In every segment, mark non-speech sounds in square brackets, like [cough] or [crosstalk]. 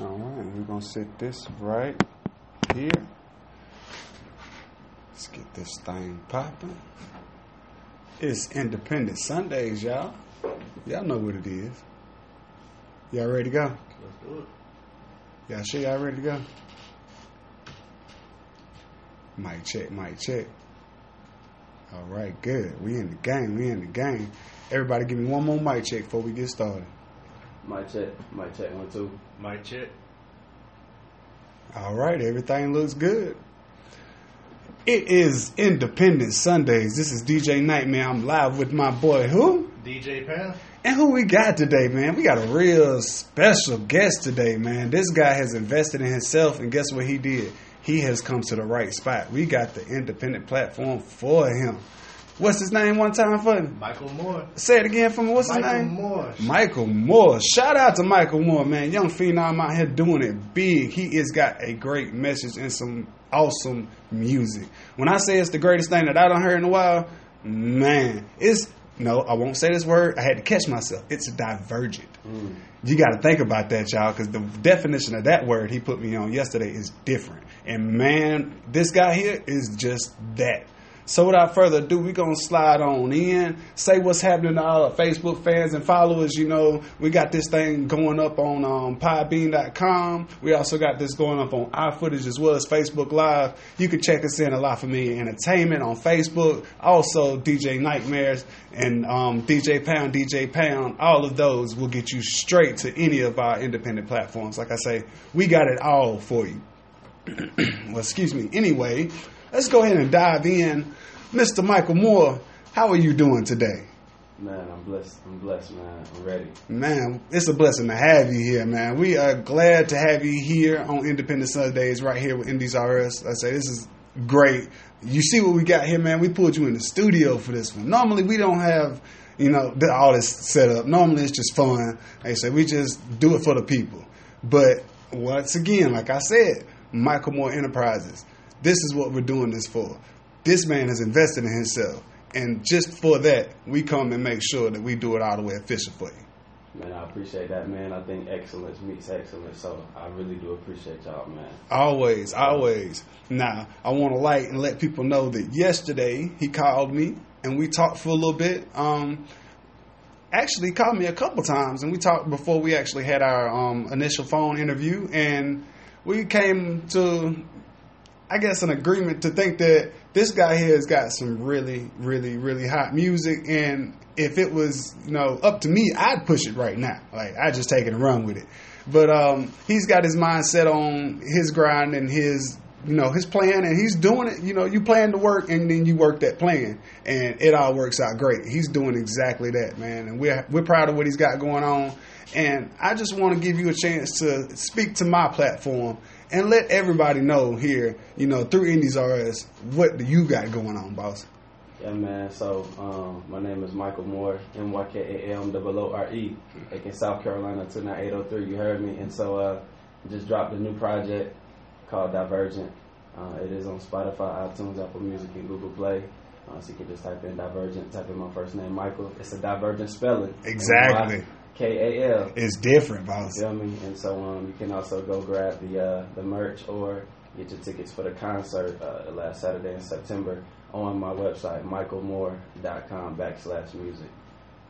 All right, we're gonna set this right here. Let's get this thing popping. It's Independent Sundays, y'all. Y'all know what it is. Y'all ready to go? Let's do it. Y'all sure y'all ready to go? Mic check, mic check. All right, good. We in the game. We in the game. Everybody, give me one more mic check before we get started. Mic check, mic check, one, two. Mic check. All right, everything looks good. It is Independent Sundays. This is DJ Nightmare. I'm live with my boy who? DJ Pam. And who we got today, man? We got a real special guest today, man. This guy has invested in himself, and guess what he did? He has come to the right spot. We got the independent platform for him. What's his name one time for me? Mykal Moore. Say it again for me. What's Mykal his name? Mykal Moore. Mykal Moore. Shout out to Mykal Moore, man. Young phenom out here doing it big. He has got a great message and some awesome music. When I say it's the greatest thing that I don't heard in a while, man, it's no, I won't say this word. I had to catch myself. It's divergent. Mm. You got to think about that, y'all, because the definition of that word he put me on yesterday is different. And man, this guy here is just that. So without further ado, we're gonna slide on in, say what's happening to all our Facebook fans and followers. You know, we got this thing going up on um, podbean.com. We also got this going up on our footage as well as Facebook Live. You can check us in a La Familia Entertainment on Facebook. Also DJ Nightmares and um, DJ Pound, DJ Pound. All of those will get you straight to any of our independent platforms. Like I say, we got it all for you. [clears throat] well, excuse me. Anyway, let's go ahead and dive in. Mr. Mykal Moore, how are you doing today? Man, I'm blessed. I'm blessed, man. I'm ready. Man, it's a blessing to have you here, man. We are glad to have you here on Independent Sundays right here with Indies RS. I say this is great. You see what we got here, man. We pulled you in the studio for this one. Normally we don't have, you know, all this set up. Normally it's just fun. Like I say, we just do it for the people. But once again, like I said, Mykal Moore Enterprises. This is what we're doing this for. This man has invested in himself. And just for that, we come and make sure that we do it all the way official for you. Man, I appreciate that, man. I think excellence meets excellence, so I really do appreciate y'all, man. Always, always. Now, I want to light and let people know that yesterday he called me and we talked for a little bit. Um, actually, he called me a couple times and we talked before we actually had our um, initial phone interview, and we came to, I guess, an agreement to think that this guy here has got some really, really, really hot music, and if it was, you know, up to me, I'd push it right now. Like I just take it and run with it. But um, he's got his mindset on his grind and his, you know, his plan, and he's doing it. You know, you plan to work, and then you work that plan, and it all works out great. He's doing exactly that, man, and we're we're proud of what he's got going on. And I just want to give you a chance to speak to my platform and let everybody know here, you know, through Indies RS, what do you got going on, boss? Yeah, man. So, um, my name is Mykal Moore, M Y K A M O O R E, like in South Carolina, 29803. You heard me. And so, uh, just dropped a new project called Divergent. Uh, it is on Spotify, iTunes, Apple Music, and Google Play. Uh, so you can just type in Divergent, type in my first name, Mykal. It's a divergent spelling. Exactly. K A L. It's different, boss. Feel me? And so um, you can also go grab the uh, the merch or get your tickets for the concert uh, last Saturday in September on my website, mykalmoore.com backslash music.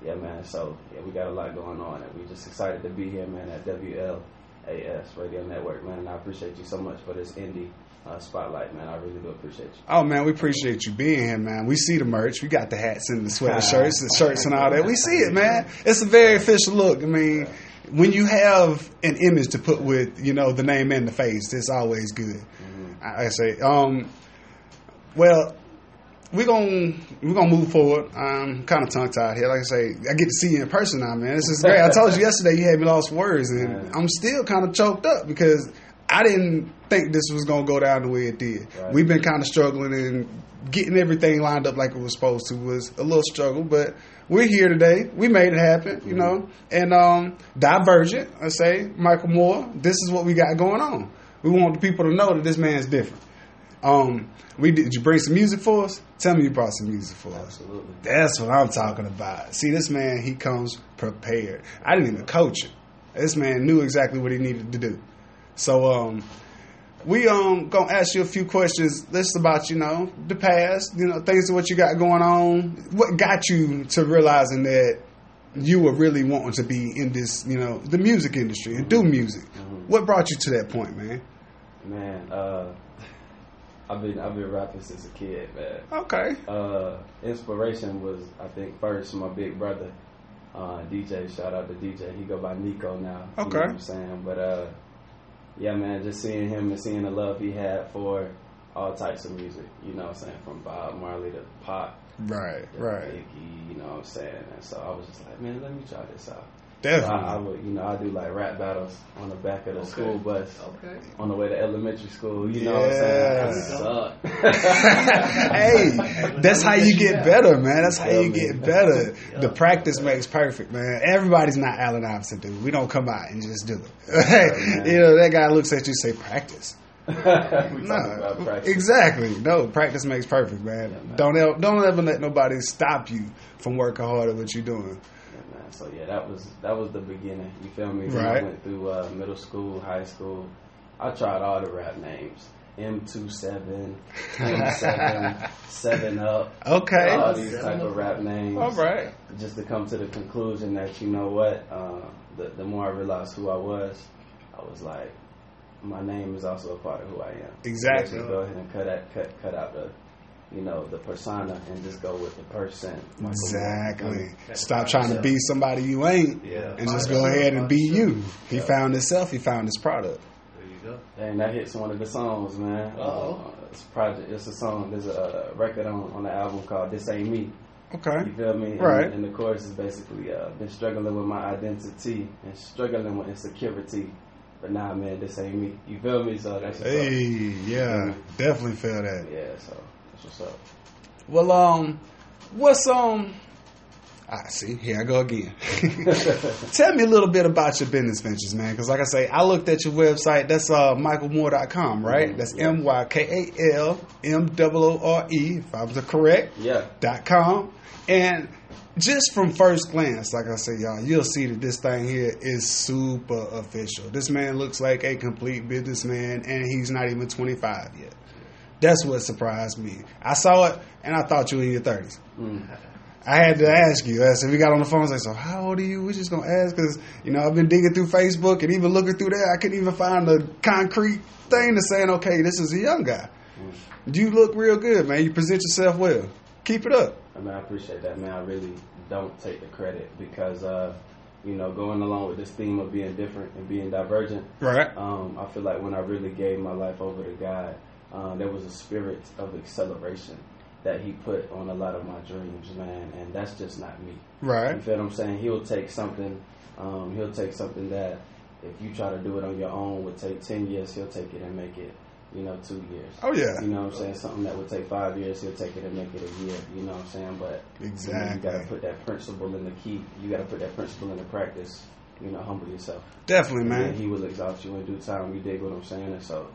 Yeah, man. So yeah, we got a lot going on, and we're just excited to be here, man, at WLAS Radio Network, man. And I appreciate you so much for this indie uh, spotlight, man. I really do appreciate you. Oh man, we appreciate you being here, man. We see the merch. We got the hats and the sweatshirts, the [laughs] shirts and all that. We see it, man. It's a very official look. I mean, when you have an image to put with, you know, the name and the face, it's always good. I, I say, um, well, we're gonna we're gonna move forward. I'm kind of tongue tied here. Like I say, I get to see you in person now, man. This is great. I told you yesterday you had me lost words, and [laughs] Yeah. I'm still kind of choked up because I didn't think this was gonna go down the way it did. Right. We've been kind of struggling and getting everything lined up like it was supposed to was a little struggle, but we're here today. We made it happen, you know. And um, Divergent, I say, Mykal Moore. This is what we got going on. We want the people to know that this man's different. Um, we did, did you bring some music for us? Tell me you brought some music for us. Absolutely. That's what I'm talking about. See, this man, he comes prepared. I didn't even coach him. This man knew exactly what he needed to do. So um, we um gonna ask you a few questions. This about you know the past, you know things of what you got going on. What got you to realizing that you were really wanting to be in this, you know, the music industry and do music? What brought you to that point, man? Man, uh, [laughs] I've been I've been rapping since a kid, man. Okay. Uh, inspiration was I think first my big brother, uh, DJ. Shout out to DJ. He go by Nico now. You know Okay. what I'm saying, but uh, yeah, man, just seeing him and seeing the love he had for all types of music. You know what I'm saying, from Bob Marley to pop, Right. Right. Biggie. You know what I'm saying, and so I was just like, man, let me try this out. So Definitely. I, I would, you know, I do like rap battles on the back of the Okay. school bus Okay. on the way to elementary school. You know what I'm saying? I suck. [laughs] hey, that's how you get better, man. That's how you get better. The practice makes perfect, man. Everybody's not Allen Iverson, dude. We don't come out and just do it. [laughs] you know, that guy looks at you and say, practice. [laughs] No, about practice. exactly. No, practice makes perfect, man. Yeah, man. Don't ever, don't ever let nobody stop you from working hard at what you're doing. Yeah. So yeah, that was that was the beginning. You feel me? Then Right. I went through uh, middle school, high school. I tried all the rap names. M27, M7, [laughs] 7 Up, Okay. all these type of rap names. All right. Just to come to the conclusion that you know what, uh, the the more I realized who I was, I was like, my name is also a part of who I am. Exactly. Let's just go ahead and cut out cut cut out the, you know, the persona and just go with the person. Exactly. Catch Stop trying to be somebody you ain't, Yeah. and just go ahead and be you. He Yeah. found himself. He found his product. There you go. And that hits one of the songs, man. Uh-oh. Uh, it's a project. It's a song. There's a record on, on the album called "This Ain't Me." Okay. You feel me? Right. And, and the chorus is basically uh, been struggling with my identity and struggling with insecurity, but nah, man, this ain't me. You feel me? So that's what's up. Hey, yeah, definitely feel that. Yeah, so that's what's up. Well, um, what's um? I see. Here I go again. [laughs] Tell me a little bit about your business ventures, man. Because, like I say, I looked at your website. That's uh, mykalmoore.com, right? Mhm, That's. M Y K A L M O O R E, if I was correct. Yeah. dot com and just from first glance like i say y'all you'll see that this thing here is super official this man looks like a complete businessman and he's not even 25 yet that's what surprised me i saw it and i thought you were in your 30s Mm. I had to ask you. I said, we got on the phone. I was like, so how old are you? We're just going to ask because, you know, I've been digging through Facebook and even looking through there. I couldn't even find a concrete thing to saying, okay, this is a young guy. You look real good, man. You present yourself well. Keep it up. I mean, I appreciate that, man. I really don't take the credit because, uh, you know, going along with this theme of being different and being divergent, Right. um, I feel like when I really gave my life over to God, uh, there was a spirit of acceleration that He put on a lot of my dreams, man, and that's just not me. Right. You feel what I'm saying? He'll take something, um, he'll take something that if you try to do it on your own would take 10 years, he'll take it and make it, you know, two years. Oh, yeah. You know what I'm saying? Something that would take five years, he'll take it and make it a year. You know what I'm saying? But you, know, you got to put that principle in the key. You got to put that principle into practice. You know, humble yourself. Definitely, And man. he will exalt you in due time. You dig what I'm saying? And so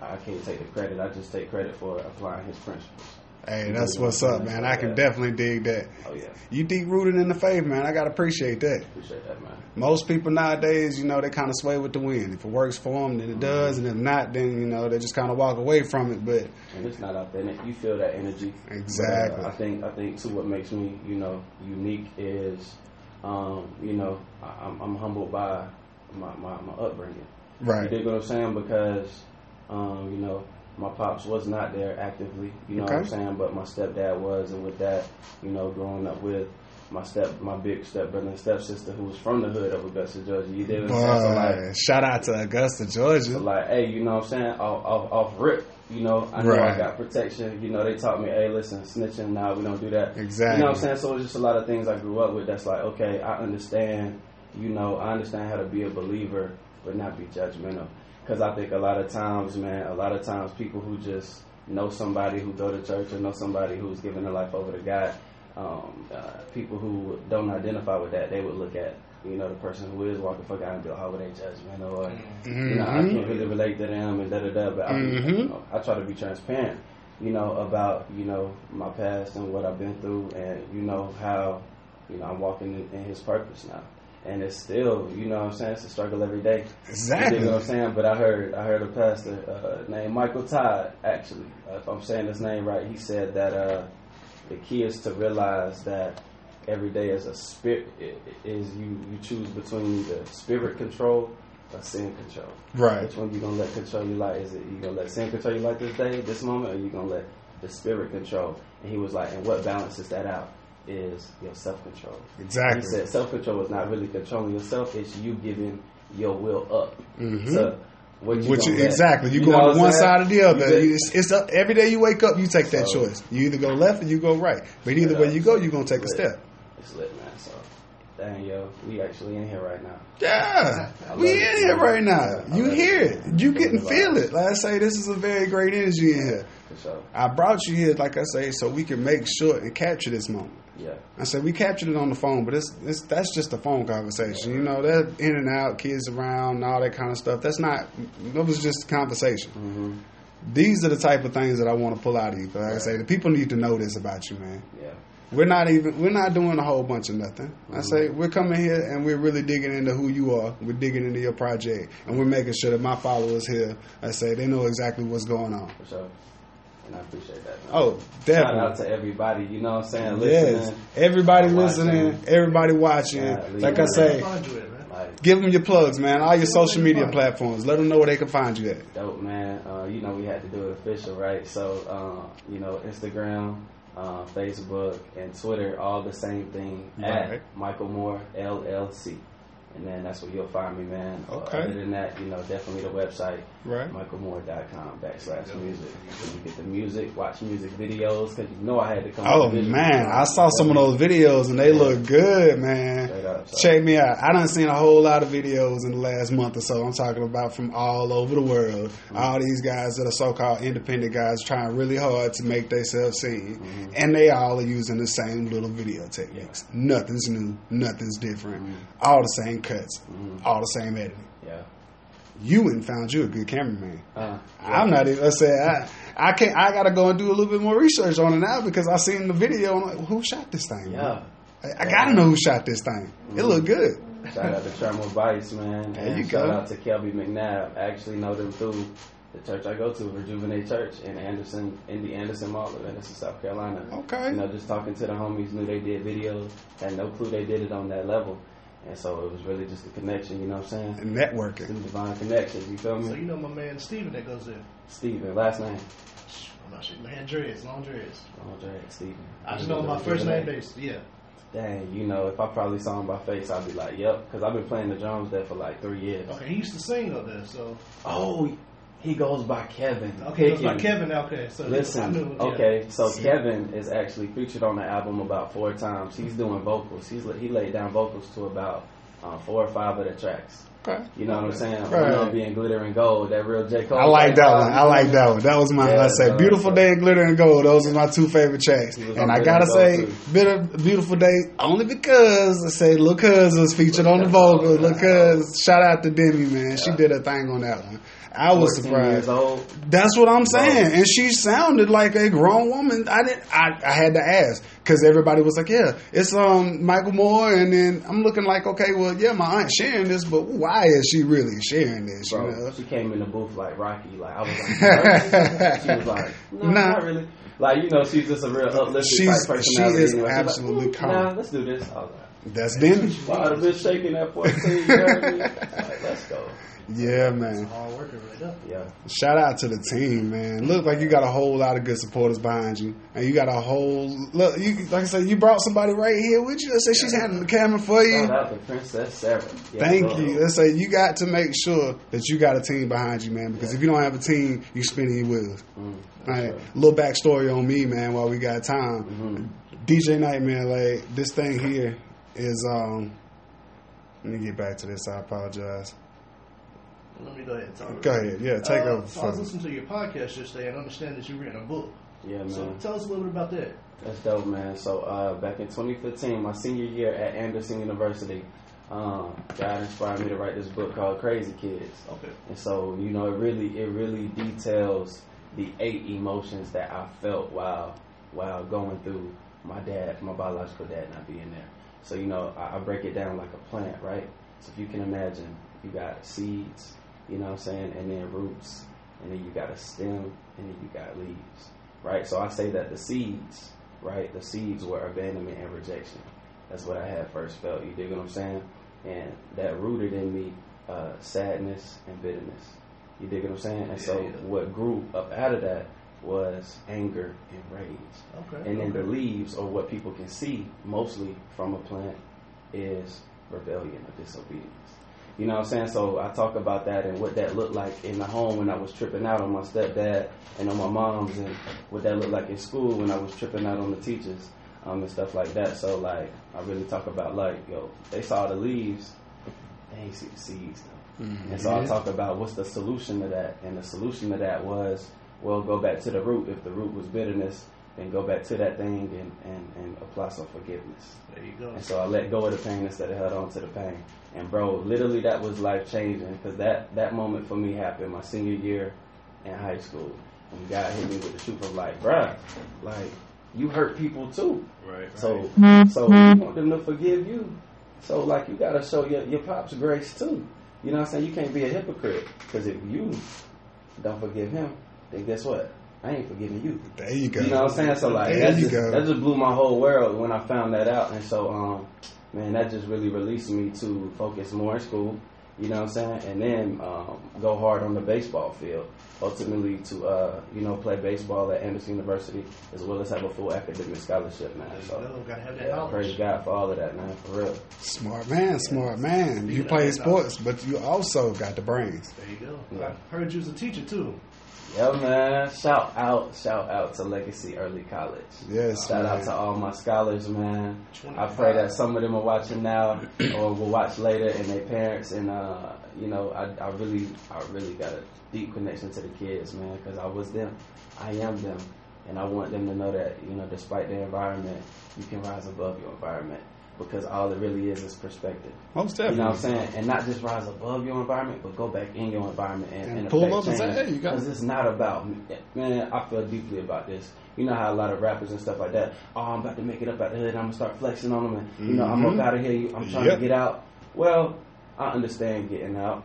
I can't take the credit. I just take credit for applying his principles. Hey, that's what's up, man. I can definitely dig that. Oh yeah, You deep rooted in the faith, man. I gotta appreciate that. appreciate that, man. Most people nowadays, you know, they kind of sway with the wind. If it works for them, then it does, and if not, then you know they just kind of walk away from it. But and it's not authentic. You feel that energy. Exactly. But, uh, I think I think too. What makes me, you know, unique is, um, you know, I, I'm, I'm humbled by my, my, my upbringing. Right. You dig what I'm saying? Because, um, you know, my pops was not there actively. You know what I'm saying? But my stepdad was, and with that, you know, growing up with my step, my big stepbrother and stepsister who was from the hood of Augusta, Georgia. You dig what I'm saying? So like, shout out to Augusta, so Georgia. like, hey, you know what I'm saying? Off, off, off rip, you know, I know Right. I got protection. You know, they taught me, hey, listen, snitching, nah, we don't do that. Exactly. You know what I'm saying? So it's just a lot of things I grew up with that's like, okay, I understand, you know, I understand how to be a believer, but not be judgmental. Because I think a lot of times, man, a lot of times people who just know somebody who go to church or know somebody who's giving their life over to God, um, uh, people who don't identify with that, they would look at, you know, the person who is walking for God and be like, oh, well, they judgmental or, you know, I can't really relate to them and da da da. But I, Mhm. you know, I try to be transparent, you know, about you know my past and what I've been through, and you know how you know I'm walking in, in His purpose now. And it's still, you know what I'm saying, it's a struggle every day. Exactly. You know what I'm saying? But I heard I heard a pastor uh, named Michael Todd, actually, uh, if I'm saying his name right, he said that uh, the key is to realize that every day is a spirit is you you choose between either spirit control or sin control. Right. Which one you gonna let control your life? Is it you gonna let sin control your life this day, this moment, or you gonna let the spirit control? And he was like, and what balances that out is your self control. Exactly. He said self control is not really controlling yourself; it's you giving your will up Mhm. to what you you, exactly, you, know go on one saying? side or the other. You You- just- It's, it's up, every day you wake up, you take that So- choice. You either go left or you go right. But either way you go, you're gonna take a Lit. step. It's lit, man. So, dang, yo, we actually in here right now. Yeah, we in it. here right now. Yeah, You love it. hear it. You get and Feeling the feel it. Like I say, this is a very great energy in here. For sure. I brought you here, like I say, so we can make sure and capture this moment. Yeah. I said we captured it on the phone, but it's, it's that's just a phone conversation. You know, they're in and out, kids around, all that kind of stuff. That's not. That was just a conversation. hmm These are the type of things that I want to pull out of you. 'Cause Like I say, the people need to know this about you, man. Yeah. We're not even we're not doing a whole bunch of nothing. I say we're coming here and we're really digging into who you are. We're digging into your project and we're making sure that my followers here, I say they know exactly what's going on. For sure. And I appreciate that. Man. Oh, Shout out to everybody. You know what I'm saying? Yes. Listening. Everybody Watching. listening, everybody watching. Yeah, like I say, Find you at, man. Like, give them your plugs, man. All your social media platforms. Let them know where they can find you at. dope, man. Uh, you know, we had to do it official, right? So, uh, you know, Instagram, uh, Facebook, and Twitter, all the same thing Right. at Mykal Moore LLC. And then that's where you'll find me, man. Uh, Okay. other than that, you know, definitely the website, Right. mykalmoore.com backslash music. You get the music, watch music videos, because you know I had to come Oh with the visuals. man, I saw some of those videos and they look good, man. Up. Check me out. I done seen a whole lot of videos in the last month or so. I'm talking about from all over the world. Mm-hmm. All these guys that are so-called independent guys trying really hard to make themselves seen, Mm-hmm. and they all are using the same little video techniques. Nothing's new, nothing's different. Mm-hmm. All the same cuts, all the same editing. Yeah. And found you a good cameraman. Uh, I'm not even. I say I, I can't. I gotta go and do a little bit more research on it now because I seen the video I'm like, who shot this thing? Yeah. I, I gotta know who shot this thing. It look good. Shout out to Tremor Vice, man. There and you shout go. out to Kelby McNabb. I actually know them through the church I go to, Rejuvenate Church in Anderson, in the Anderson Mall of Anderson, South Carolina. Okay. You know, just talking to the homies, knew they did videos, had no clue they did it on that level. And so it was really just a connection, you know what I'm saying? And networking. Some divine connections, you feel me? So you know my man Steven that goes there. Steven, last name. I'm not sure. Man, dreads, long dreads. Andre Steven. I just know him by first name basis. Yeah. Dang, you know, if I probably saw him by face, I'd be like, yep, because I've been playing the drums there for like three years. Okay, he used to sing up there, so Oh, he goes by Kevin. okay, it's like Pickens. Kevin. Okay, so Listen, okay, so Kevin is actually featured on the album about four times. He's doing vocals. He's he laid down vocals to about uh, four or five of the tracks. Okay. You know what I'm saying? Right. One of them being glitter and gold. That real J Cole. I like that one. I like that one. That was my. Yeah, I said, bro. "Beautiful Day" and "Glitter and Gold." Those are my two favorite tracks. And I gotta and say, Gold, too. "Bitter, "Beautiful Day" only because I say Lil Cuz was featured on the [laughs] vocals. Lil Cuz, shout out to Demi, man. She did a thing on that one. I was 14 years surprised. That's what I'm saying. And she sounded like a grown woman. I didn't. I, I had to ask because everybody was like, "Yeah, it's um Mykal Moore," and then I'm looking like, "Okay, well, yeah, my aunt's sharing this, but why is she really sharing this?" Bro, You know? she came in the booth like Rocky. Like I was like, [laughs] she was like, no, Nah. not really. Like you know, she's just a real uplifting She's- type she is anyway. Like, absolutely "Ooh, calm." Nah, let's do this. I was like, That's Demi. wow, the bitch shaking at 14. You heard me? [laughs] Like, let's go. Yeah, man. Hard worker right there. Yeah. Shout out to the team, man. Look like you got a whole lot of good supporters behind you, and you got a whole look. You like I said, you brought somebody right here with you. Let's say she's handling the camera for you. Shout out to Princess Sarah. Yeah, Thank bro. you. Let's say you got to make sure that you got a team behind you, man. Because if you don't have a team, you spinning your wheels. Mm, All right. sure. Little backstory on me, man. While we got time, Mhm. DJ Nightmare, like this thing here is. um Let me get back to this. I apologize. Let me go ahead and talk. Go ahead. Yeah, take uh, over. So I was listening to your podcast yesterday and understand that you written a book. Yeah, man. So tell us a little bit about that. That's dope, man. So uh, back in 2015, my senior year at Anderson University, um, God inspired me to write this book called Crazy Kids. Okay. And so, you know, it really it really details the eight emotions that I felt while while going through my dad, my biological dad not being there. So you know, I, I break it down like a plant, right? So if you can imagine, you got seeds, you know what I'm saying, and then roots, and then you got a stem, and then you got leaves, right? So I say that the seeds, right, the seeds were abandonment and rejection. That's what I had first felt. You dig what I'm saying? And that rooted in me uh, sadness and bitterness. You dig what I'm saying? And so Yeah, yeah. what grew up out of that was anger and rage. Okay. And then the leaves, or what people can see mostly from a plant, is rebellion or disobedience. You know what I'm saying? So I talk about that and what that looked like in the home when I was tripping out on my stepdad and on my mom's, and what that looked like in school when I was tripping out on the teachers um, and stuff like that. So like I really talk about like yo, they saw the leaves, they ain't see the seeds though. And so I talk about what's the solution to that, and the solution to that was, well, go back to the root. If the root was bitterness, then go back to that thing and, and, and apply some forgiveness. There you go. And so I let go of the pain instead of held on to the pain. And bro, literally that was life changing because that, that moment for me happened my senior year in high school. When God hit me with the truth of like, bruh, like, you hurt people too. Right. So, so you want them to forgive you. So, like, you gotta show your, your pops grace too. You know what I'm saying? You can't be a hypocrite because if you don't forgive him, then guess what? I ain't forgiving you. There you go. You know what I'm saying? So like There that you just, go. that just blew my whole world when I found that out. And so um man, that just really released me to focus more in school. You know what I'm saying? And then um, go hard on the baseball field. Ultimately to uh, you know, play baseball at Anderson University as well as have a full academic scholarship, man. There you So go. Gotta have that yeah, knowledge. praise God for all of that, man, for real. Smart man, smart man. You Yeah. play sports, but you also got the brains. There you go. Yeah. I heard you was a teacher too. Yeah, man. Shout out, shout out to Legacy Early College. Yes, Shout out to all my scholars, man. I pray that some of them are watching now or will watch later, and their parents. And uh, you know, I, I really, I really got a deep connection to the kids, man, because I was them. I am them, and I want them to know that you know, despite their environment, you can rise above your environment because all it really is is perspective. Most You know what I'm saying? And not just rise above your environment, but go back in your environment and, And and pull up and say, "Hey, you got it." Because it's not about. Man, I feel deeply about this. You know how a lot of rappers and stuff like that, oh, I'm about to make it up out the hood, I'm going to start flexing on them, and, you know, I'm up mm-hmm. out of here, I'm trying Yep. to get out. Well, I understand getting out.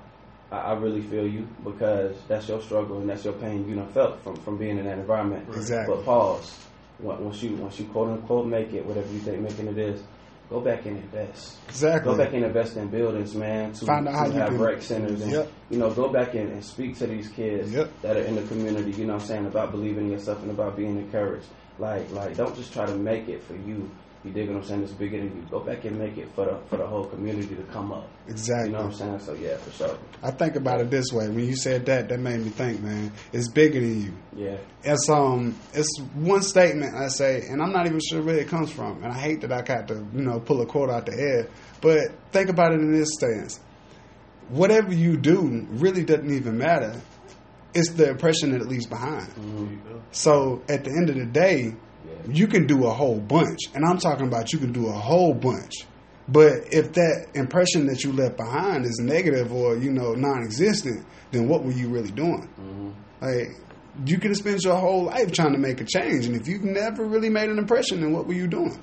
I, I really feel you because that's your struggle and that's your pain you know felt from, from being in that environment. Exactly. But pause. Once once you, once you quote unquote make it, whatever you think making it is, go back and invest. Exactly. Go back and invest in buildings, man. To, Find out to how you have can- rec centers and Yep. you know, go back and, and speak to these kids Yep. that are in the community. You know, what I'm saying about believing in yourself and about being encouraged. Like, like, don't just try to make it for you. You dig what I'm saying? It's bigger than you. Go back and make it for the for the whole community to come up. Exactly. You know what I'm saying? So yeah, for sure. I think about it this way. When you said that, that made me think, man. It's bigger than you. Yeah. It's um, it's one statement I say, and I'm not even sure where it comes from. And I hate that I got to, you know, pull a quote out the air. But think about it in this stance: whatever you do really doesn't even matter. It's the impression that it leaves behind. Mm-hmm. There you go. So at the end of the day. You can do a whole bunch, and I'm talking about you can do a whole bunch. But if that impression that you left behind is negative or you know non-existent, then what were you really doing? Mm-hmm. Like you could have spent your whole life trying to make a change, and if you've never really made an impression, then what were you doing?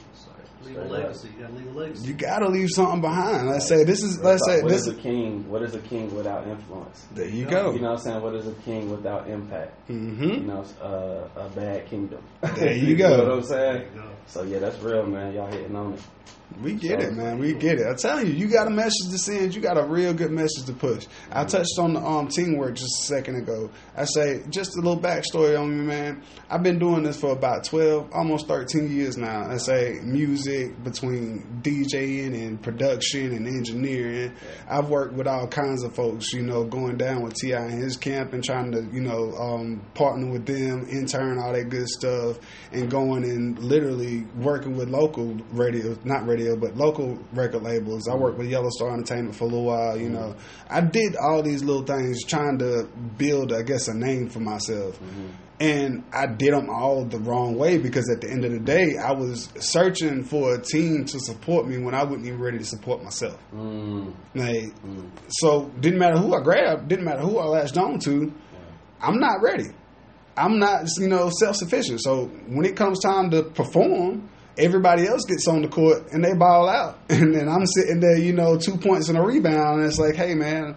It's like leave a legacy. You gotta leave a legacy. You got to leave something behind. Let's say this is. Let's say what this. is a king? What is a king without influence? There you You go. You know what I'm saying? What is a king without impact? You hmm know, uh, a bad kingdom. There [laughs] you go. You know what I'm saying? So yeah, that's real, man. Y'all hitting on it. We get it, man. We get it. I tell you, you got a message to send. You got a real good message to push. I touched on the um, teamwork just a second ago. I say just a little backstory on me, man. I've been doing this for about twelve, almost thirteen years now. I say music between DJing and production and engineering. I've worked with all kinds of folks, you know, going down with T.I. and his camp and trying to, you know, um, partner with them, intern, all that good stuff, and going and literally working with local radio, not radio, but local record labels. I worked with Yellow Star Entertainment for a little while, you know. I did all these little things trying to build, I guess, a name for myself. And I did them all the wrong way because at the end of the day, I was searching for a team to support me when I wasn't even ready to support myself. Mm, Like, mm, so didn't matter who I grabbed, didn't matter who I latched on to. I'm not ready. I'm not, you know, self sufficient. So when it comes time to perform, everybody else gets on the court and they ball out, [laughs] and then I'm sitting there, you know, two points and a rebound, and it's like, hey man,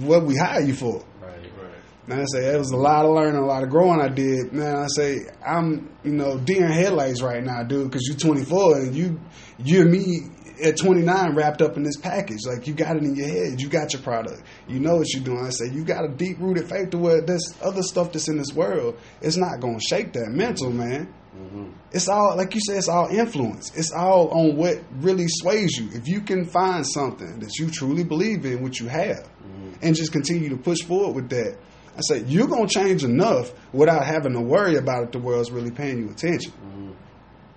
what we hire you for? Right. Right. Man, I say it was a lot of learning, a lot of growing I did. Man, I say I'm, you know, deer in headlights right now, dude, because you're 24 and you, you and me at 29 wrapped up in this package. Like you got it in your head, you got your product, you know what you're doing. I say you got a deep rooted faith to where there's other stuff that's in this world. It's not gonna shake that mental, man. Hmm It's all like you said. It's all influence. It's all on what really sways you. If you can find something that you truly believe in, which you have, and just continue to push forward with that, I say you're gonna change enough without having to worry about if the world's really paying you attention. hmm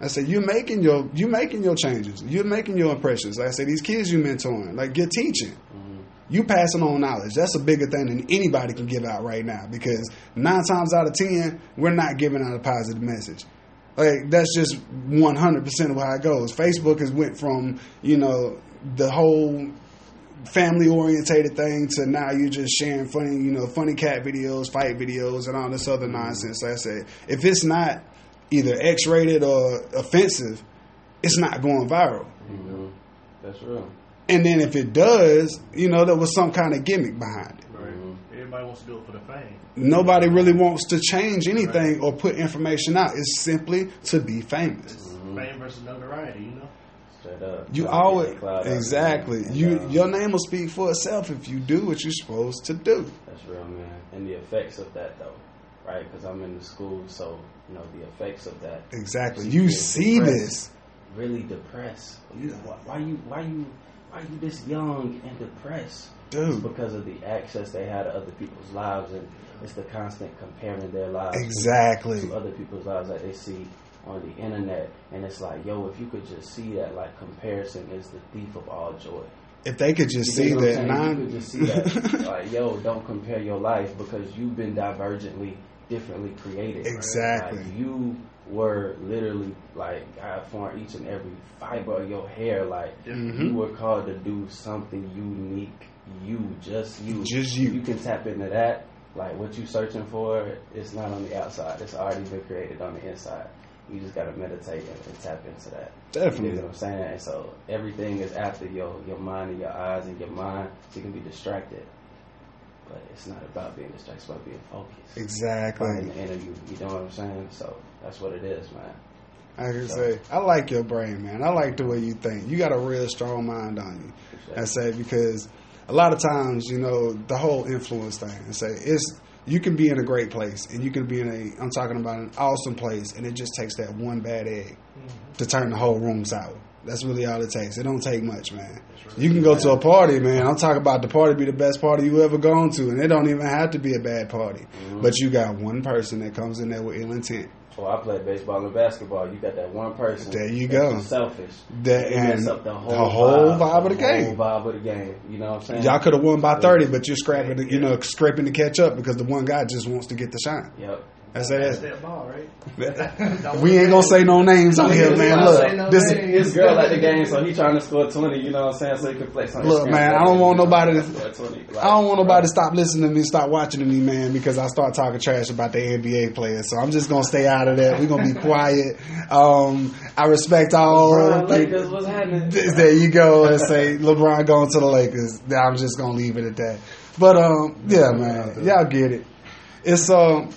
I say you're making your you're making your changes. You're making your impressions. Like I say these kids you mentoring, like you're teaching. hmm You passing on knowledge. That's a bigger thing than anybody can give out right now because nine times out of ten, we're not giving out a positive message. Like that's just one hundred percent of how it goes. Facebook has went from you know the whole family orientated thing to now you're just sharing funny you know funny cat videos, fight videos, and all this other nonsense. Like I said, if it's not either X rated or offensive, it's not going viral. hmm That's real. And then if it does, you know, there was some kind of gimmick behind it. Right. Everybody wants to do it for the fame. Nobody really wants to change anything or put information out. It's simply to be famous. It's Mhm. fame versus notoriety. You know. Straight up. You Trying to get always the cloud out there. exactly. And, You um, your name will speak for itself if you do what you're supposed to do. That's real, man. And the effects of that, though, right? Because I'm in the school, so you know the effects of that. Exactly. You see depressed, this. Really depressed. You, why, why you? Why you? Why you this young and depressed? It's because of the access they had to other people's lives, and it's the constant comparing their lives Exactly. to other people's lives that they see on the internet. And it's like, yo, if you could just see that, like comparison is the thief of all joy. If they could just You see get what I'm that nine You could just see that, [laughs] like, yo, don't compare your life because you've been divergently, differently created. Exactly. Like, you were literally like God formed each and every fiber of your hair. Like Mhm. you were called to do something unique. You, just you, Just you. You can tap into that. Like what you're searching for, it's not on the outside. It's already been created on the inside. You just gotta meditate and, and tap into that. Definitely. You know what I'm saying? And so everything is after your your mind and your eyes and your mind, so you can be distracted. But it's not about being distracted, it's about being focused. Exactly. In the interview, you know what I'm saying? So that's what it is, man. I can So- say, I like your brain, man. I like the way you think. You got a real strong mind on you. I say because a lot of times, you know, the whole influence thing. and say it's you can be in a great place and you can be in a I'm talking about an awesome place and it just takes that one bad egg mm-hmm. to turn the whole room sour. That's really all it takes. It don't take much, man. You can go to a party, man. I'm talking about the party be the best party you ever gone to, and it don't even have to be a bad party. Mm-hmm. But you got one person that comes in there with ill intent. Oh, I play baseball and basketball. You got that one person. There you go. Selfish. That- and up the whole, the whole vibe of the the game. Whole vibe of the game. You know what I'm saying? Y'all could have won by 30, but you're scrapping, the, you know, scraping to catch up because the one guy just wants to get the shine. Yep. That's That's it. that ball, right? [laughs] We ain't gonna say no names on here, man. Don't Look, say no this names. His girl at the game, so he trying to score 20. You know what I'm saying? So he can flex on his Look, strength. man, I don't want nobody to- 20. Like, I don't want nobody to stop listening to me, stop watching to me, man, because I start talking trash about the NBA players. So I'm just gonna stay out of that. We're gonna be [laughs] quiet. Um, I respect all. LeBron, Lakers, what's happening? There you go. And say LeBron going to the Lakers. I'm just gonna leave it at that. But um, yeah, man, y'all get it. It's um.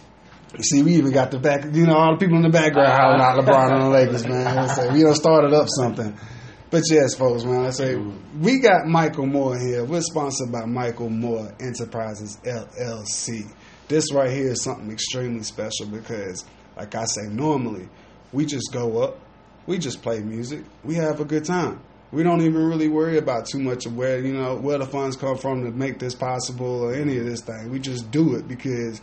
See, we even got the back, you know, all the people in the background uh-huh. howling out [laughs] LeBron on the Lakers, man. Say we done started up something. But yes, folks, man, I say mm-hmm. we got Mykal Moore here. We're sponsored by Mykal Moore Enterprises LLC. This right here is something extremely special because, like I say, normally we just go up, we just play music, we have a good time. We don't even really worry about too much of where you know where the funds come from to make this possible or any of this thing. We just do it because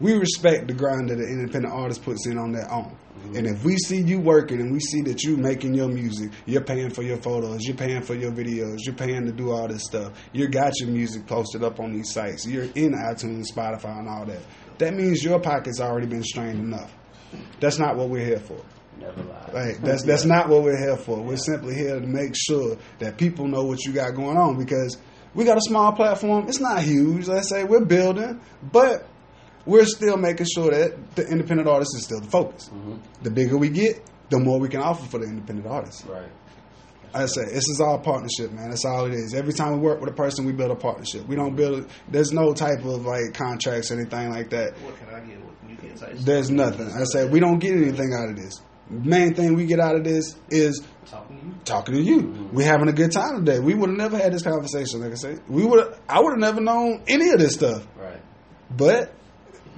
we respect the grind that the independent artist puts in on their own. And if we see you working and we see that you're making your music, you're paying for your photos, you're paying for your videos, you're paying to do all this stuff, you got your music posted up on these sites, you're in iTunes, Spotify, and all that. That means your pocket's already been strained enough. That's not what we're here for. Never lie. Like that's that's not what we're here for. We're simply here to make sure that people know what you got going on because we got a small platform. It's not huge. Let's say we're building, but we're still making sure that the independent artist is still the focus. Mhm. The bigger we get, the more we can offer for the independent artist. Right. I say this is all partnership, man. That's all it is. Every time we work with a person, we build a partnership. We don't build. There's no type of like contracts or anything like that. What can I get? What can you get? Say There's nothing. I say we don't get anything out of this. Main thing we get out of this is talking to you. talking to you. We're having a good time today. We would have never had this conversation. Like I say, we would. I would have never known any of this stuff. Right. But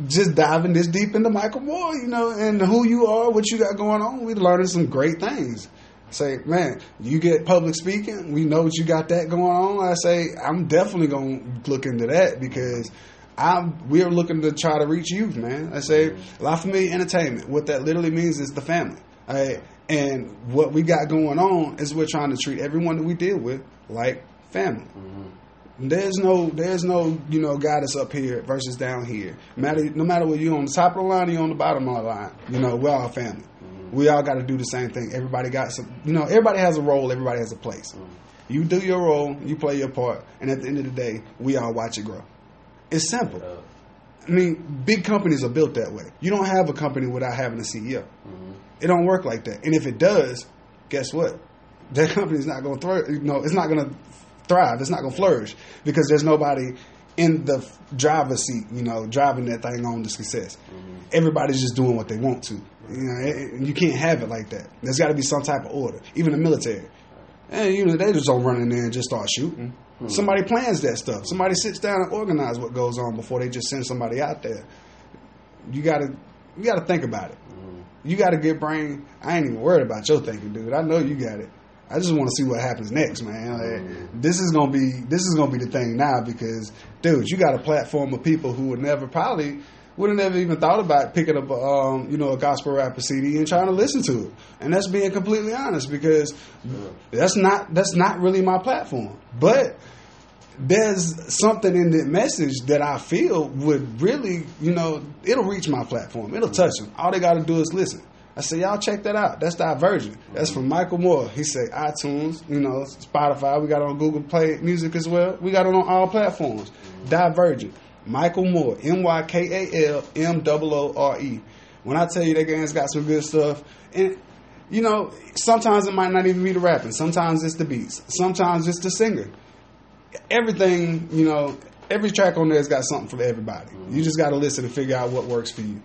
just diving this deep into Mykal Moore, you know, and who you are, what you got going on, we learning some great things. Say, man, you get public speaking. We know what you got that going on. I say, I'm definitely gonna look into that because I'm. We're looking to try to reach youth, man. I say, La Familia Entertainment. What that literally means is the family. Alright? And what we got going on is we're trying to treat everyone that we deal with like family. Mm-hmm. There's no, there's no, you know, guy that's up here versus down here. Matter, no matter whether you're on the top of the line or you're on the bottom of the line, you know, we're all family. We all got to do the same thing. Everybody got some, you know, everybody has a role. Everybody has a place. You do your role, you play your part, and at the end of the day, we all watch it grow. It's simple. Uh, I mean, big companies are built that way. You don't have a company without having a CEO. It don't work like that. And if it does, guess what? That company's not going to throw. You know, it's not going to thrive. It's not going to flourish because there's nobody in the driver's seat. You know, driving that thing on to success. Mm-hmm. Everybody's just doing what they want to. You know, it- it- you can't have it like that. There's got to be some type of order. Even the military. And you know, they just don't run in there and just start shooting. Mm-hmm. Somebody plans that stuff. Somebody sits down and organizes what goes on before they just send somebody out there. You gotta, you gotta think about it. Mm-hmm. You got a good brain. I ain't even worried about your thinking, dude. I know you got it. I just want to see what happens next, man. Like, This is gonna be this is gonna be the thing now because, dude, you got a platform of people who would never probably would have never even thought about picking up, a, um, you know, a gospel rapper CD and trying to listen to it. And that's being completely honest because that's not that's not really my platform. But there's something in that message that I feel would really, you know, it'll reach my platform. It'll touch them. All they got to do is listen. I say, y'all check that out. That's Divergent. That's from Mykal Moore. He say iTunes, you know, Spotify. We got on Google Play Music as well. We got it on all platforms. Divergent. Mykal Moore. M Y K A L M O O R E. When I tell you that guy's got some good stuff, and you know, sometimes it might not even be the rapping. Sometimes it's the beats. Sometimes it's the singer everything, you know, every track on there's got something for everybody. You just got to listen and figure out what works for you.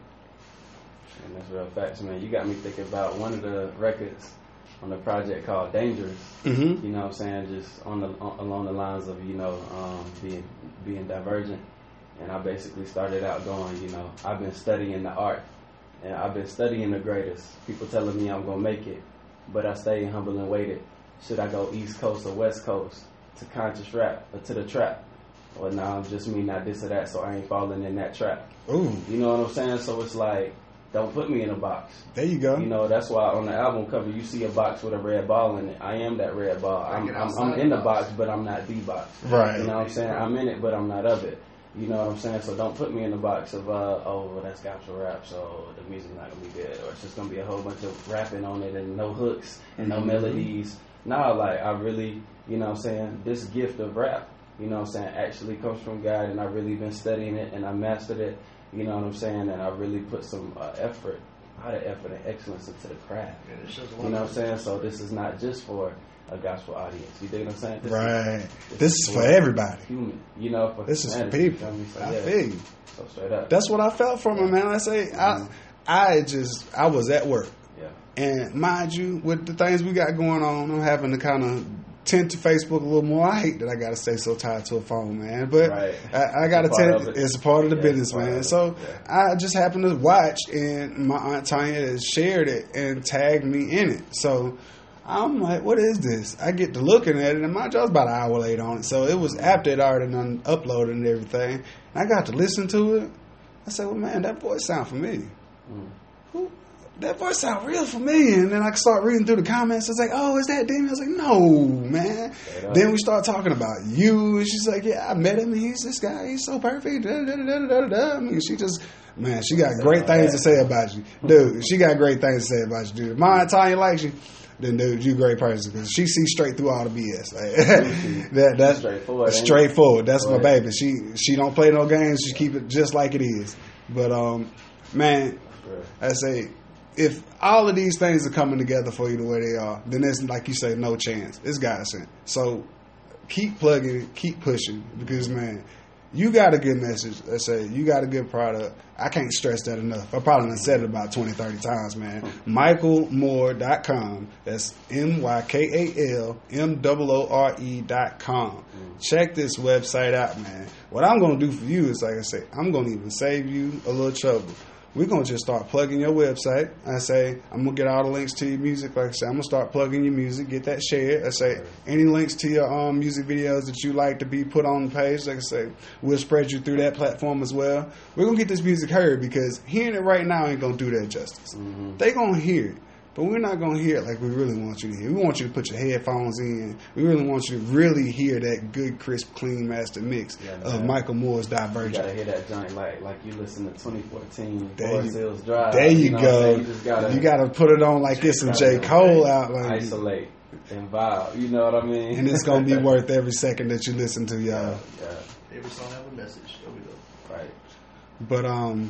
That's real facts, man. You got me thinking about one of the records on the project called Dangerous. Mm-hmm. You know what I'm saying? Just on the on, along the lines of you know um, being being divergent. And I basically started out going, you know, I've been studying the art, and I've been studying the greatest. People telling me I'm gonna make it, but I stayed humble and waited. Should I go East Coast or West Coast to conscious rap or to the trap? Or now I'm just me, not this or that, so I ain't falling in that trap. Ooh, You know what I'm saying? So it's like, don't put me in a box. there you go. You know, that's why on the album cover you see a box with a red ball in it. I am that red ball. I'm, I'm, I'm in the the box, box. but I'm not the box. Right. You know what I'm saying? I'm in it, but I'm not of it. You know what I'm saying? So don't put me in the box of, uh, oh, well, that's gospel rap, so the music's not going to be good. Or it's just going to be a whole bunch of rapping on it and no hooks and no Mhm. melodies. Nah, like, I really, you know what I'm saying? This gift of rap, you know what I'm saying, actually comes from God, and I've really been studying it and I mastered it. You know what I'm saying? And I really put some uh, effort, a lot of effort and excellence into the craft. And it shows a lot You know what I'm saying? So this is not just for a gospel audience. You dig what I'm saying? This is- Right. This is for everybody. human. You know, for This is for humanity, you people. feel me? So, I yeah. feel you. So straight up. That's what I felt from it, man. I say, I, I just, I was at work. yeah. And mind you, with the things we got going on, I'm having to kind of tend to Facebook a little more. I hate that I got to stay so tied to a phone, man. But Right. I, I got to It's a part tend. it. It's a part of the Yeah, business, it's a part man. So Yeah. I just happened to watch, and my aunt Tanya has shared it and tagged me in it. So I'm like, what is this? I get to looking at it, and my job's about an hour late on it. So it was after it already done uploaded and everything. And I got to listen to it. I said, well, man, that voice sound familiar. Mm. Who? That voice sound real familiar. And then I start reading through the comments. I was like, oh, is that Damien? I was like, no, man. Then we start talking about you. And she's like, yeah, I met him. He's this guy. He's so perfect. Da, da, da. I mean, she just, man, she got great things to say about you. Dude, she got great things to say about you, dude. My Italian likes you, then dude, you a great person because she sees straight through all the BS. Like, [laughs] that that's Straightforward. Straightforward. That's my baby. She she don't play no games. She keep it just like it is. But um, man. I say if all of these things are coming together for you the way they are, then there's like you say, no chance. It's God sent. So keep plugging keep pushing because man, you got a good message. Let's say you got a good product. I can't stress that enough. I probably done said it about 20, 30 times, man. MykalMoore.com. That's M Y K A L M O O R E dot com. Check this website out, man. What I'm going to do for you is, like I say, I'm going to even save you a little trouble. We're going to just start plugging your website. I say, I'm going to get all the links to your music. Like I say, I'm going to start plugging your music, get that shared. I say, any links to your um, music videos that you like to be put on the page, like I say, we'll spread you through that platform as well. We're going to get this music heard because hearing it right now ain't going to do that justice. They going to hear it. But we're not going to hear it like we really want you to hear. We want you to put your headphones in. We really want you to really hear that good, crisp, clean master mix Yeah, of man. Mykal Moore's You Divergent. gotta hear that joint like like you listen to 2014 There Forest you- Hills Drive. There you, know go. You gotta put it on like it's some J Cole out, like, isolate and vibe. You know what I mean? and it's gonna be [laughs] worth every second that you listen to, y'all. Yeah, Every song have a message. There we go. right. But um,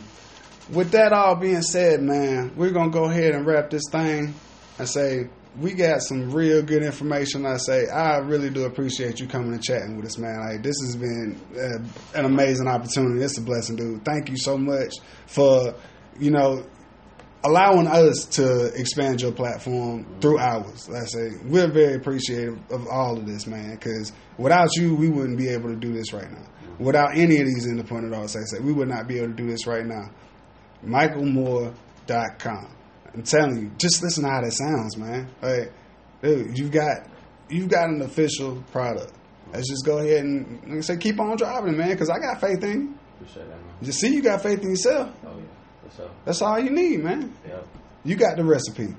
with that all being said, man, we're gonna go ahead and wrap this thing. I say we got some real good information. I say I really do appreciate you coming and chatting with us, man. Like this has been uh, an amazing opportunity. It's a blessing, dude. Thank you so much for you know allowing us to expand your platform through ours. I say we're very appreciative of all of this, man. Because without you, we wouldn't be able to do this right now. Without any of these independent artists, I say we would not be able to do this right now. MykalMoore.com. I'm telling you, just listen to how that sounds, man. Like, dude, you've got you've got an official product. Let's just go ahead and like I say, keep on driving, man. Because I got faith in you. Appreciate that, man. Just see, you got faith in yourself. Oh yeah, for sure. That's all you need, man. Yep, You got the recipe. for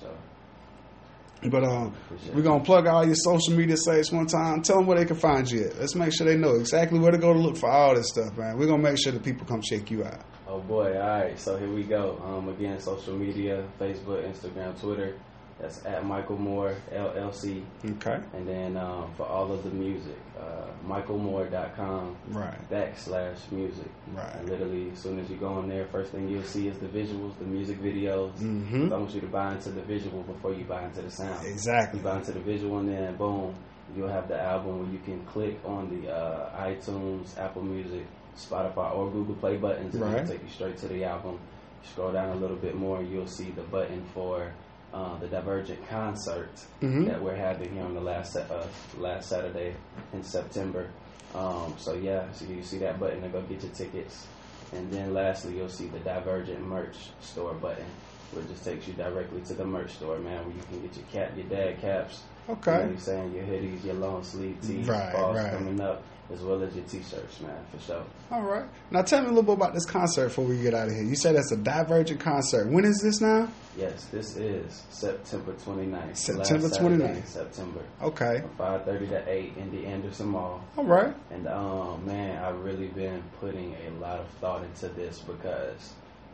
sure. But um, we're gonna plug all your social media sites one time. Tell them where they can find you at. Let's make sure they know exactly where to go to look for all this stuff, man. We're gonna make sure that people come check you out. Oh boy, all right. So here we go. Um, again, social media: Facebook, Instagram, Twitter. That's at Mykal Moore LLC. Okay. And then um, for all of the music, uh, mykalmoore.com Right. backslash music. Right. And literally, as soon as you go on there, first thing you'll see is the visuals, the music videos. Mm-hmm. So I want you to buy into the visual before you buy into the sound. Exactly. You buy into the visual, and then boom, you'll have the album where you can click on the uh, iTunes, Apple Music, Spotify, or Google Play buttons, and Right. it'll take you straight to the album. Scroll down a little bit more, you'll see the button for uh, the Divergent concert Mhm. that we're having here on the last uh, last Saturday in September. Um, so yeah, so you see that button to go get your tickets, and then lastly you'll see the Divergent merch store button, which just takes you directly to the merch store, man, where you can get your cap, your dad caps. You know Okay. what I'm saying? Your hoodies, your long sleeve tees, Right, falls right. coming up, as well as your t-shirts, man, for sure. All right. Now tell me a little bit about this concert before we get out of here. You said it's a Divergent concert. When is this now? Yes, this is September 29th. September last Saturday 29th. in September. Okay. From 5.30 to 8 in the Anderson Mall. All right. And um, man, I've really been putting a lot of thought into this because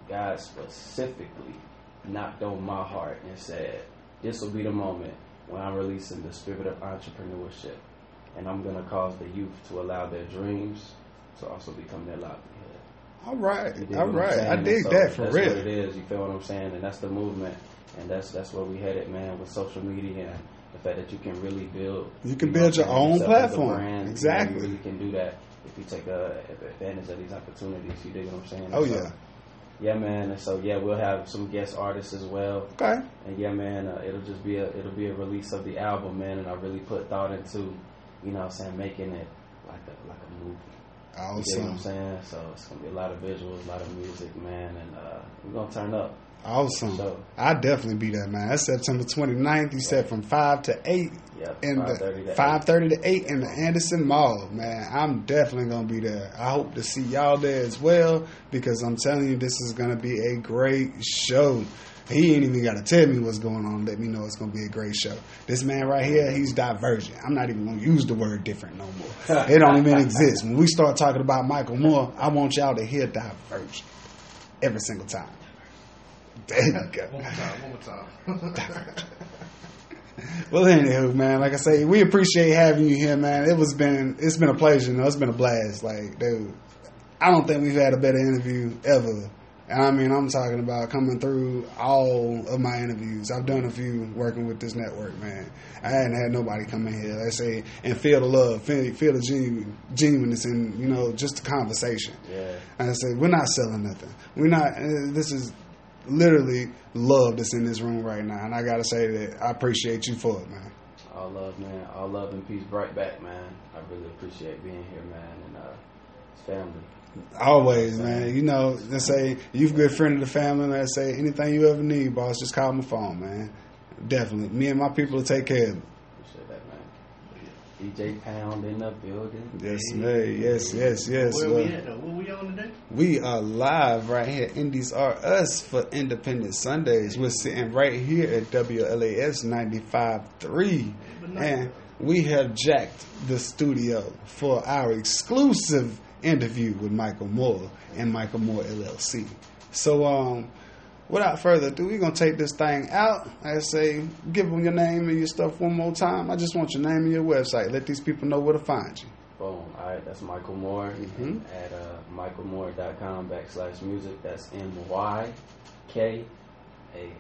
God specifically knocked on my heart and said, "This will be the moment when I'm releasing the spirit of entrepreneurship, and I'm going to cause the youth to allow their dreams to also become their livelihood." All right. All right. I dig so that for that's What it real. is, you feel what I'm saying? And that's the movement, and that's that's where we headed, man, with social media and the fact that you can really build. You can build your own yourself as a platform. brand. You know, Exactly. You, really can do that if you take uh, advantage of these opportunities. You dig what I'm saying? Oh So, yeah. yeah, man. And so yeah, we'll have some guest artists as well. Okay. And yeah, man, uh, it'll just be a it'll be a release of the album, man. And I really put thought into, you know, what I'm saying making it like a like a movie. You dig what I'm saying? So it's gonna be a lot of visuals, a lot of music, man, and uh, we're gonna turn up. Awesome. So- I definitely be there, man. That's September 29th. You said from 5 to 8 Yep, in 5:30 the to 5:30 to 8 in the Anderson Mall, man. I'm definitely going to be there. I hope to see y'all there as well because I'm telling you this is going to be a great show. He ain't even got to tell me what's going on. Let me know it's going to be a great show. This man right here, he's divergent. I'm not even going to use the word different no more. [laughs] it don't even exist. When we start talking about Mykal Moore, I want y'all to hear divergent every single time. There you go. One more time. One more time. [laughs] Well, anywho, man, like I say, we appreciate having you here, man. It was been it's been a pleasure. You know, it's been a blast. Like, dude, I don't think we've had a better interview ever And I mean, I'm talking about coming through all of my interviews. I've done a few working with this network, man. I hadn't had nobody come in here, let's say, and feel the love, feel, feel the genu- genuineness, and you know, just the conversation. Yeah. And I said, we're not selling nothing. We're not. Uh, this is literally love that's in this room right now, and I gotta say that I appreciate you for it, man. All love, man. All love and peace. Right back, man. I really appreciate being here, man. And uh, it's family. Always, man. You know, let's say you've a good friend of the family. Let's say anything you ever need, boss, just call my phone, man. Definitely, me and my people will take care of it. Appreciate that, man. DJ Pound in the building. Yes, man. Yes, yes, yes. Where Well, we at though? Where we on today? we are live right here. Indies are us for Independent Sundays. We're sitting right here at WLAS 95.3. And we have jacked the studio for our exclusive interview with Mykal Moore and Mykal Moore LLC. So, um, without further ado, we're going to take this thing out. I say, give them your name and your stuff one more time. I just want your name and your website. Let these people know where to find you. Boom. All right, that's Mykal Moore Mhm. at uh, mykalmoore.com backslash music. That's M Y K A L.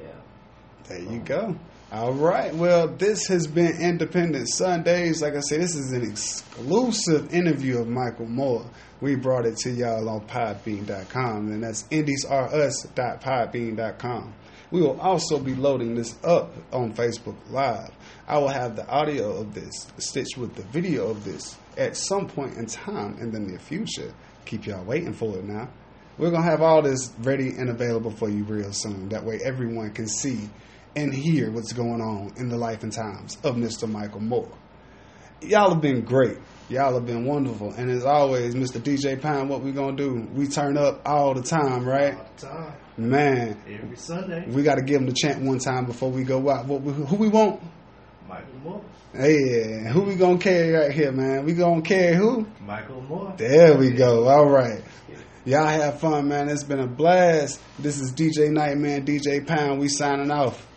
There you go. All right. Well, this has been Independent Sundays. Like I said, this is an exclusive interview of Mykal Moore. We brought it to y'all on podbean.com, and that's indiesrus.podbean.com. We will also be loading this up on Facebook Live. I will have the audio of this stitched with the video of this at some point in time in the near future. Keep y'all waiting for it now. We're going to have all this ready and available for you real soon. That way everyone can see and hear what's going on in the life and times of Mr. Mykal Moore. Y'all have been great. Y'all have been wonderful. And as always, Mr. DJ Pine, what we going to do? We turn up all the time, right? All the time. Man, Every Sunday. we got to give them the chant one time before we go out. What, we- who we want? Mykal Moore. Hey, who we going to carry right here, man? We going to carry who? Mykal Moore. There we go. All right. Y'all have fun, man. It's been a blast. This is DJ Nightman, DJ Pound. We signing off.